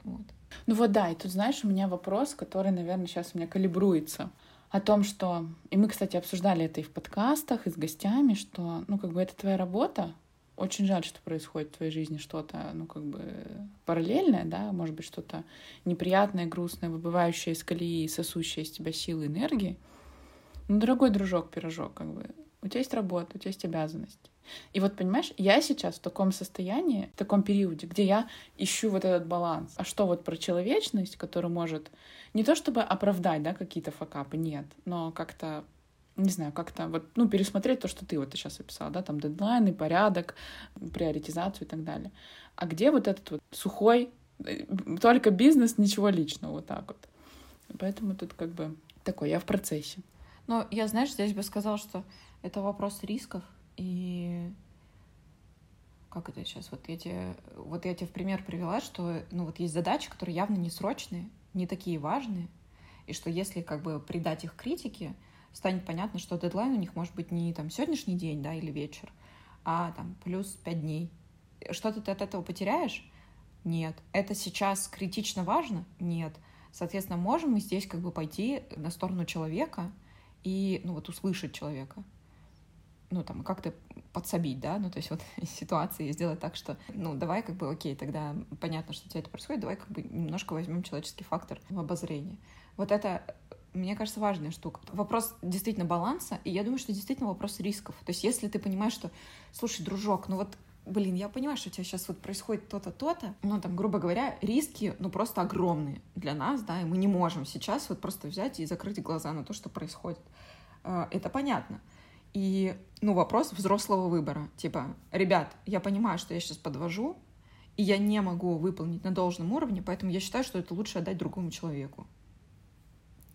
Вот. Ну вот да, и тут, знаешь, у меня вопрос, который, наверное, сейчас у меня калибруется. О том, что... И мы, кстати, обсуждали это и в подкастах, и с гостями, что, ну, как бы это твоя работа, очень жаль, что происходит в твоей жизни что-то, ну, как бы параллельное, да, может быть, что-то неприятное, грустное, выбывающее из колеи, сосущее из тебя силы, энергии. Ну, дорогой дружок, пирожок, как бы, у тебя есть работа, у тебя есть обязанности. И вот, понимаешь, я сейчас в таком состоянии, в таком периоде, где я ищу вот этот баланс. А что вот про человечность, которая может не то чтобы оправдать, да, какие-то факапы, нет, но как-то не знаю, как-то вот, ну, пересмотреть то, что ты вот сейчас описал, да, там дедлайны, порядок, приоритизацию и так далее. А где вот этот вот сухой, э, только бизнес, ничего личного, вот так вот. Поэтому тут как бы такой, я в процессе. Но я, знаешь, здесь бы сказала, что это вопрос рисков, и как это сейчас, вот я тебе, вот я тебе в пример привела, что, ну, вот есть задачи, которые явно не срочные, не такие важные, и что если как бы придать их критике, станет понятно, что дедлайн у них может быть не там сегодняшний день, да, или вечер, а там плюс пять дней. Что-то ты от этого потеряешь? Нет. Это сейчас критично важно? Нет. Соответственно, можем мы здесь как бы пойти на сторону человека и, ну вот, услышать человека ну, там, как-то подсобить, да, ну, то есть вот ситуации сделать так, что, ну, давай как бы, окей, тогда понятно, что у тебя это происходит, давай как бы немножко возьмем человеческий фактор в обозрение. Вот это, мне кажется, важная штука. Вопрос действительно баланса, и я думаю, что действительно вопрос рисков. То есть если ты понимаешь, что, слушай, дружок, ну вот блин, я понимаю, что у тебя сейчас вот происходит то-то, то-то, но там, грубо говоря, риски, ну, просто огромные для нас, да, и мы не можем сейчас вот просто взять и закрыть глаза на то, что происходит. А, это понятно. И, ну, вопрос взрослого выбора. Типа, ребят, я понимаю, что я сейчас подвожу, и я не могу выполнить на должном уровне, поэтому я считаю, что это лучше отдать другому человеку.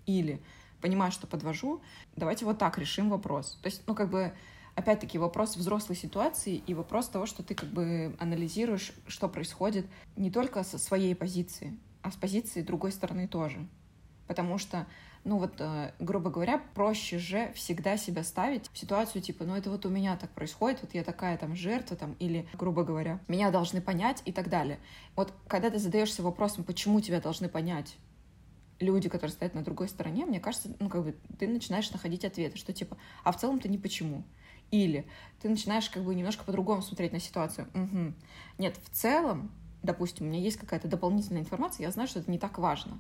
Или, понимаю, что подвожу, давайте вот так решим вопрос. То есть, ну, как бы, опять-таки, вопрос взрослой ситуации и вопрос того, что ты как бы анализируешь, что происходит не только со своей позиции, а с позиции другой стороны тоже. Потому что ну вот, э, грубо говоря, проще же всегда себя ставить в ситуацию типа, ну это вот у меня так происходит, вот я такая там жертва там, или, грубо говоря, меня должны понять и так далее. Вот когда ты задаешься вопросом, почему тебя должны понять, люди, которые стоят на другой стороне, мне кажется, ну, как бы ты начинаешь находить ответы, что типа, а в целом-то не почему. Или ты начинаешь как бы немножко по-другому смотреть на ситуацию. Угу. Нет, в целом, допустим, у меня есть какая-то дополнительная информация, я знаю, что это не так важно.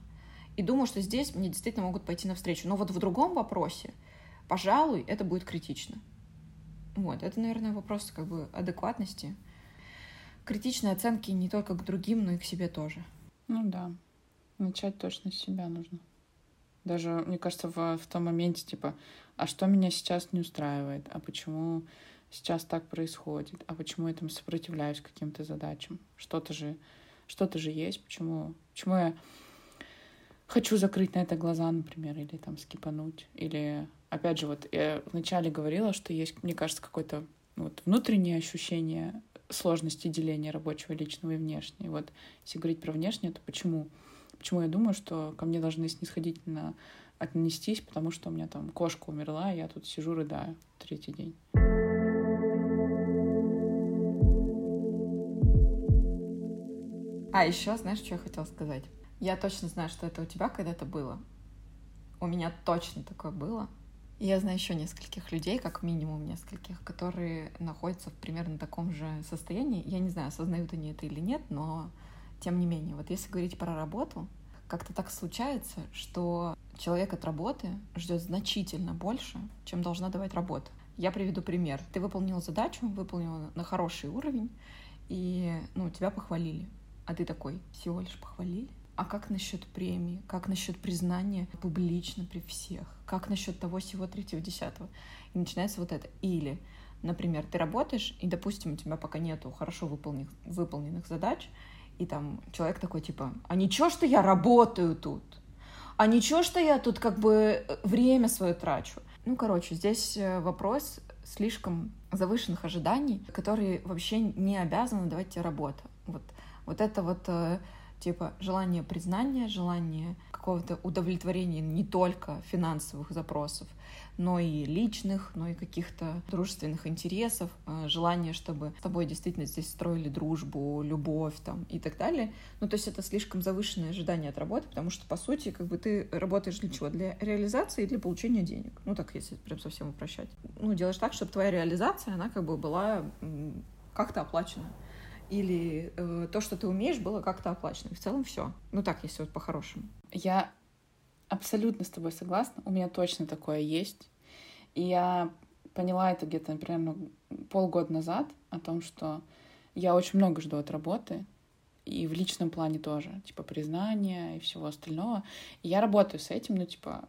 И думаю, что здесь мне действительно могут пойти навстречу. Но вот в другом вопросе, пожалуй, это будет критично. Вот, это, наверное, вопрос как бы адекватности. Критичной оценки не только к другим, но и к себе тоже. Ну да. Начать точно с себя нужно. Даже, мне кажется, в, в том моменте, типа, а что меня сейчас не устраивает? А почему сейчас так происходит? А почему я там сопротивляюсь каким-то задачам? Что-то же, что-то же есть. Почему, почему я хочу закрыть на это глаза, например, или там скипануть. Или, опять же, вот я вначале говорила, что есть, мне кажется, какое-то вот внутреннее ощущение сложности деления рабочего, личного и внешнего. И вот если говорить про внешнее, то почему? Почему я думаю, что ко мне должны снисходительно отнестись, потому что у меня там кошка умерла, и я тут сижу, рыдаю третий день. А еще, знаешь, что я хотела сказать? Я точно знаю, что это у тебя когда-то было. У меня точно такое было. И я знаю еще нескольких людей, как минимум нескольких, которые находятся в примерно таком же состоянии. Я не знаю, осознают они это или нет, но тем не менее, вот если говорить про работу, как-то так случается, что человек от работы ждет значительно больше, чем должна давать работа. Я приведу пример. Ты выполнил задачу, выполнил на хороший уровень, и ну, тебя похвалили. А ты такой, всего лишь похвалили? А как насчет премии, как насчет признания публично при всех, как насчет того всего третьего, десятого. И начинается вот это. Или, например, ты работаешь, и, допустим, у тебя пока нету хорошо выполненных, выполненных задач, и там человек такой, типа, а ничего, что я работаю тут? А ничего, что я тут как бы э, время свое трачу? Ну, короче, здесь э, вопрос слишком завышенных ожиданий, которые вообще не обязаны давать тебе работу. Вот, вот это вот э, типа желание признания, желание какого-то удовлетворения не только финансовых запросов, но и личных, но и каких-то дружественных интересов, э, желание, чтобы с тобой действительно здесь строили дружбу, любовь там и так далее. Ну, то есть это слишком завышенное ожидание от работы, потому что, по сути, как бы ты работаешь для чего? Для реализации и для получения денег. Ну, так, если прям совсем упрощать. Ну, делаешь так, чтобы твоя реализация, она как бы была как-то оплачена или э, то, что ты умеешь, было как-то оплачено. И в целом все. Ну так, если вот по-хорошему. Я абсолютно с тобой согласна. У меня точно такое есть. И я поняла это где-то примерно полгода назад о том, что я очень много жду от работы, и в личном плане тоже, типа признания и всего остального. И я работаю с этим, ну, типа,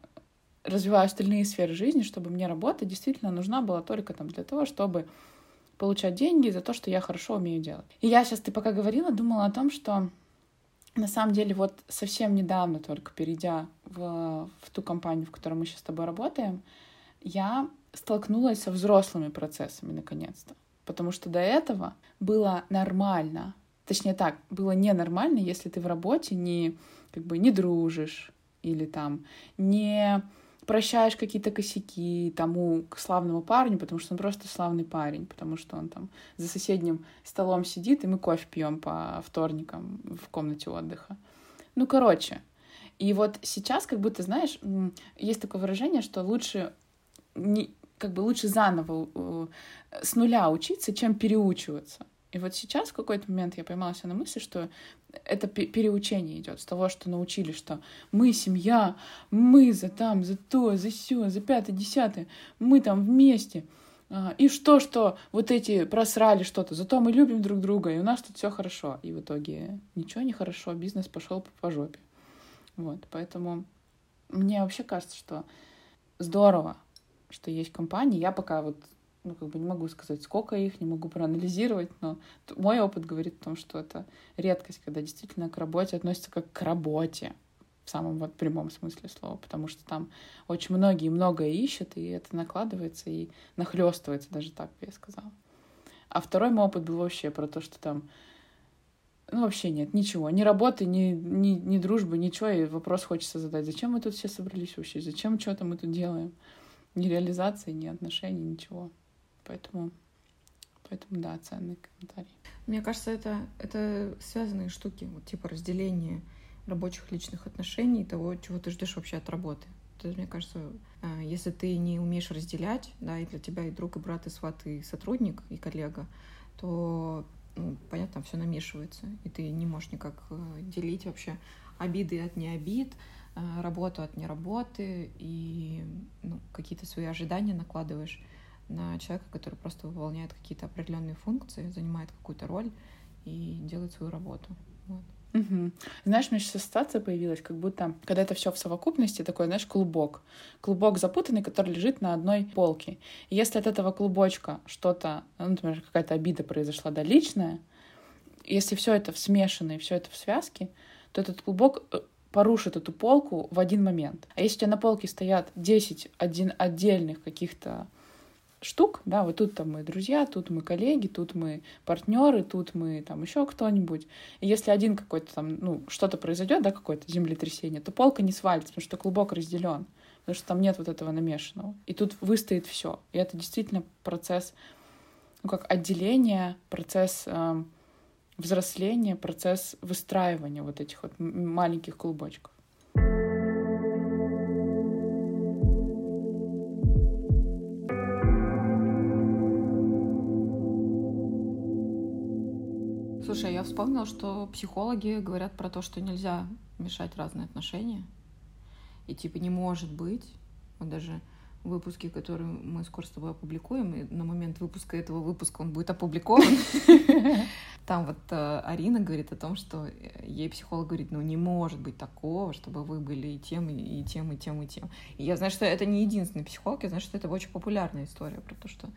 развиваю остальные сферы жизни, чтобы мне работа действительно нужна была только там для того, чтобы получать деньги за то, что я хорошо умею делать. И я сейчас, ты пока говорила, думала о том, что на самом деле вот совсем недавно только перейдя в, в ту компанию, в которой мы сейчас с тобой работаем, я столкнулась со взрослыми процессами наконец-то. Потому что до этого было нормально, точнее так, было ненормально, если ты в работе не, как бы, не дружишь или там не прощаешь какие-то косяки тому славному парню, потому что он просто славный парень, потому что он там за соседним столом сидит, и мы кофе пьем по вторникам в комнате отдыха. Ну, короче. И вот сейчас, как будто, знаешь, есть такое выражение, что лучше не, как бы лучше заново э, с нуля учиться, чем переучиваться. И вот сейчас в какой-то момент я поймалась на мысли, что это переучение идет с того, что научили, что мы семья, мы за там, за то, за все, за пятое, десятое, мы там вместе. А, и что, что вот эти просрали что-то, зато мы любим друг друга, и у нас тут все хорошо. И в итоге ничего не хорошо, бизнес пошел по жопе. Вот, поэтому мне вообще кажется, что здорово что есть компании. Я пока вот ну, как бы не могу сказать, сколько их, не могу проанализировать, но мой опыт говорит о том, что это редкость, когда действительно к работе относятся как к работе в самом вот прямом смысле слова, потому что там очень многие многое ищут, и это накладывается и нахлестывается, даже так бы я сказала. А второй мой опыт был вообще про то, что там ну, вообще нет, ничего. Ни работы, ни, ни, ни дружбы, ничего. И вопрос хочется задать. Зачем мы тут все собрались вообще? Зачем что-то мы тут делаем? Ни реализации, ни отношений, ничего. Поэтому, поэтому да, ценный комментарий. Мне кажется, это, это связанные штуки, вот типа разделение рабочих личных отношений, того, чего ты ждешь вообще от работы. То есть, мне кажется, а, если ты не умеешь разделять, да, и для тебя и друг, и брат, и сват, и сотрудник, и коллега, то, ну, понятно, все намешивается, и ты не можешь никак э, делить вообще обиды от необид, э, работу от неработы, и ну, какие-то свои ожидания накладываешь на человека, который просто выполняет какие-то определенные функции, занимает какую-то роль и делает свою работу. Вот. Угу. Знаешь, у меня сейчас ситуация появилась, как будто, когда это все в совокупности, такой, знаешь, клубок. Клубок запутанный, который лежит на одной полке. И если от этого клубочка что-то, ну, например, какая-то обида произошла, да, личная, если все это смешано и все это в связке, то этот клубок э, порушит эту полку в один момент. А если у тебя на полке стоят 10 один отдельных каких-то штук, да, вот тут там мы друзья, тут мы коллеги, тут мы партнеры, тут мы там еще кто-нибудь. И если один какой-то там, ну, что-то произойдет, да, какое-то землетрясение, то полка не свалится, потому что клубок разделен, потому что там нет вот этого намешанного. И тут выстоит все. И это действительно процесс, ну, как отделение, процесс э, взросления, процесс выстраивания вот этих вот маленьких клубочков. Слушай, я вспомнила, что психологи говорят про то, что нельзя мешать разные отношения. И типа не может быть, вот даже выпуске, который мы скоро с тобой опубликуем, и на момент выпуска этого выпуска он будет опубликован. Там вот э, Арина говорит о том, что ей психолог говорит, ну не может быть такого, чтобы вы были и тем, и тем, и тем, и тем. И я знаю, что это не единственный психолог, я знаю, что это очень популярная история про то, что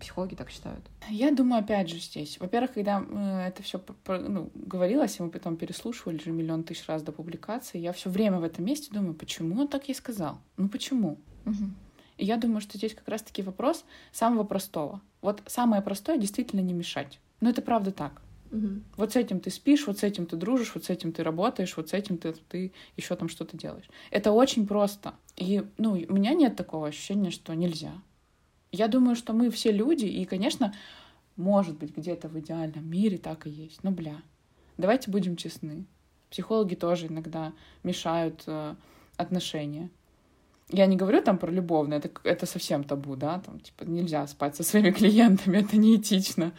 психологи так считают. Я думаю, опять же, здесь. Во-первых, когда это все ну, говорилось, и мы потом переслушивали же миллион тысяч раз до публикации, я все время в этом месте думаю, почему он так ей сказал? Ну почему? Угу. И я думаю, что здесь как раз-таки вопрос самого простого. Вот самое простое действительно не мешать. Но это правда так. Угу. Вот с этим ты спишь, вот с этим ты дружишь, вот с этим ты работаешь, вот с этим ты, ты еще там что-то делаешь. Это очень просто. И ну, у меня нет такого ощущения, что нельзя. Я думаю, что мы все люди, и, конечно, может быть, где-то в идеальном мире так и есть. Но, бля, давайте будем честны. Психологи тоже иногда мешают э, отношения. Я не говорю там про любовное, это, это совсем табу, да, там, типа, нельзя спать со своими клиентами, это неэтично.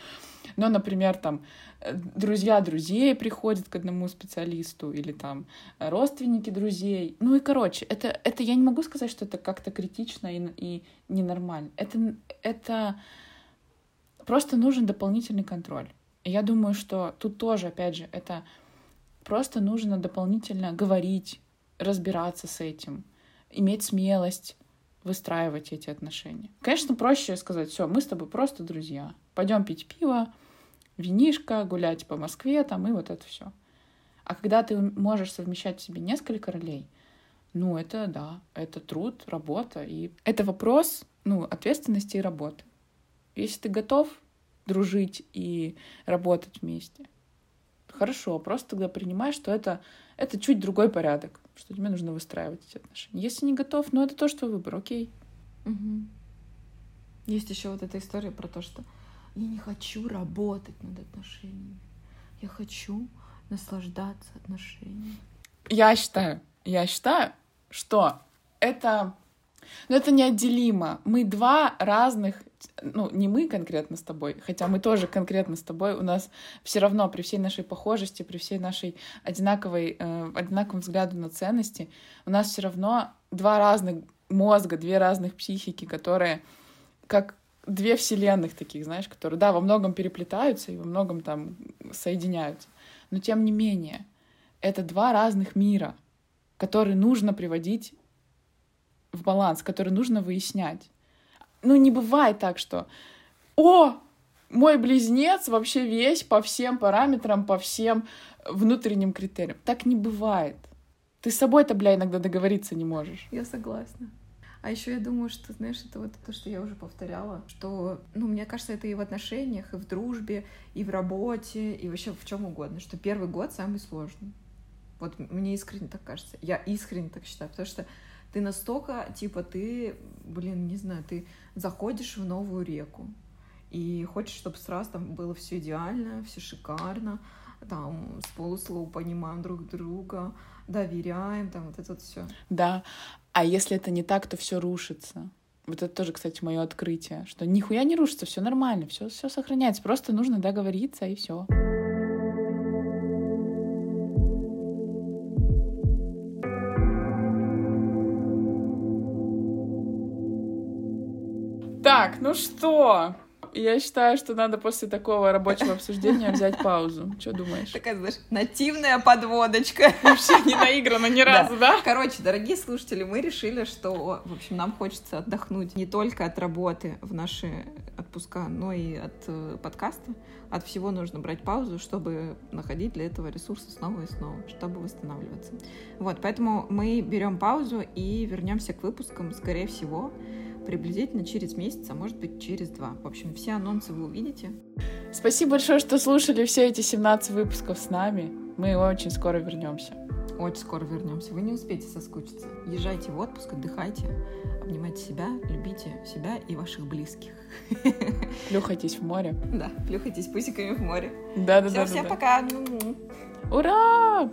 Но, например, там, э, друзья друзей приходят к одному специалисту, или там родственники друзей. Ну и, короче, это, это я не могу сказать, что это как-то критично и, и ненормально. Это, это просто нужен дополнительный контроль. И я думаю, что тут тоже, опять же, это просто нужно дополнительно говорить, разбираться с этим, иметь смелость выстраивать эти отношения. Конечно, проще сказать, все, мы с тобой просто друзья. Пойдем пить пиво, винишко, гулять по Москве, там, и вот это все. А когда ты можешь совмещать в себе несколько ролей, ну, это да, это труд, работа, и это вопрос, ну, ответственности и работы. Если ты готов дружить и работать вместе, хорошо, просто тогда принимай, что это, это чуть другой порядок, что тебе нужно выстраивать эти отношения. Если не готов, ну, это то, что выбор, окей. Угу. Есть еще вот эта история про то, что я не хочу работать над отношениями. Я хочу наслаждаться отношениями. Я считаю, я считаю, что это, ну, это неотделимо. Мы два разных, ну, не мы конкретно с тобой, хотя мы тоже конкретно с тобой, у нас все равно при всей нашей похожести, при всей нашей одинаковой, э, одинаковом взгляду на ценности, у нас все равно два разных мозга, две разных психики, которые как две вселенных таких, знаешь, которые, да, во многом переплетаются и во многом там соединяются. Но тем не менее, это два разных мира, которые нужно приводить в баланс, который нужно выяснять. Ну, не бывает так, что «О, мой близнец вообще весь по всем параметрам, по всем внутренним критериям». Так не бывает. Ты с собой-то, бля, иногда договориться не можешь. Я согласна. А еще я думаю, что, знаешь, это вот то, что я уже повторяла, что, ну, мне кажется, это и в отношениях, и в дружбе, и в работе, и вообще в чем угодно, что первый год самый сложный. Вот мне искренне так кажется. Я искренне так считаю, потому что ты настолько, типа, ты, блин, не знаю, ты заходишь в новую реку, и хочешь, чтобы сразу там было все идеально, все шикарно, там с полуслова понимаем друг друга, доверяем, там вот это вот все. Да. А если это не так, то все рушится. Вот это тоже, кстати, мое открытие, что нихуя не рушится, все нормально, все, все сохраняется. Просто нужно договориться и все. Так, ну что? Я считаю, что надо после такого рабочего обсуждения взять паузу. Что думаешь? Такая, знаешь, нативная подводочка. Вообще не наиграна ни разу, да? Короче, дорогие слушатели, мы решили, что, в общем, нам хочется отдохнуть не только от работы в наши отпуска, но и от э, подкаста. От всего нужно брать паузу, чтобы находить для этого ресурсы снова и снова, чтобы восстанавливаться. Вот, поэтому мы берем паузу и вернемся к выпускам, скорее всего, приблизительно через месяц, а может быть через два. В общем, все анонсы вы увидите. Спасибо большое, что слушали все эти 17 выпусков с нами. Мы очень скоро вернемся. Очень скоро вернемся. Вы не успеете соскучиться. Езжайте в отпуск, отдыхайте, обнимайте себя, любите себя и ваших близких. Плюхайтесь в море. Да, плюхайтесь пусиками в море. Да, да, да. всем пока. Ура!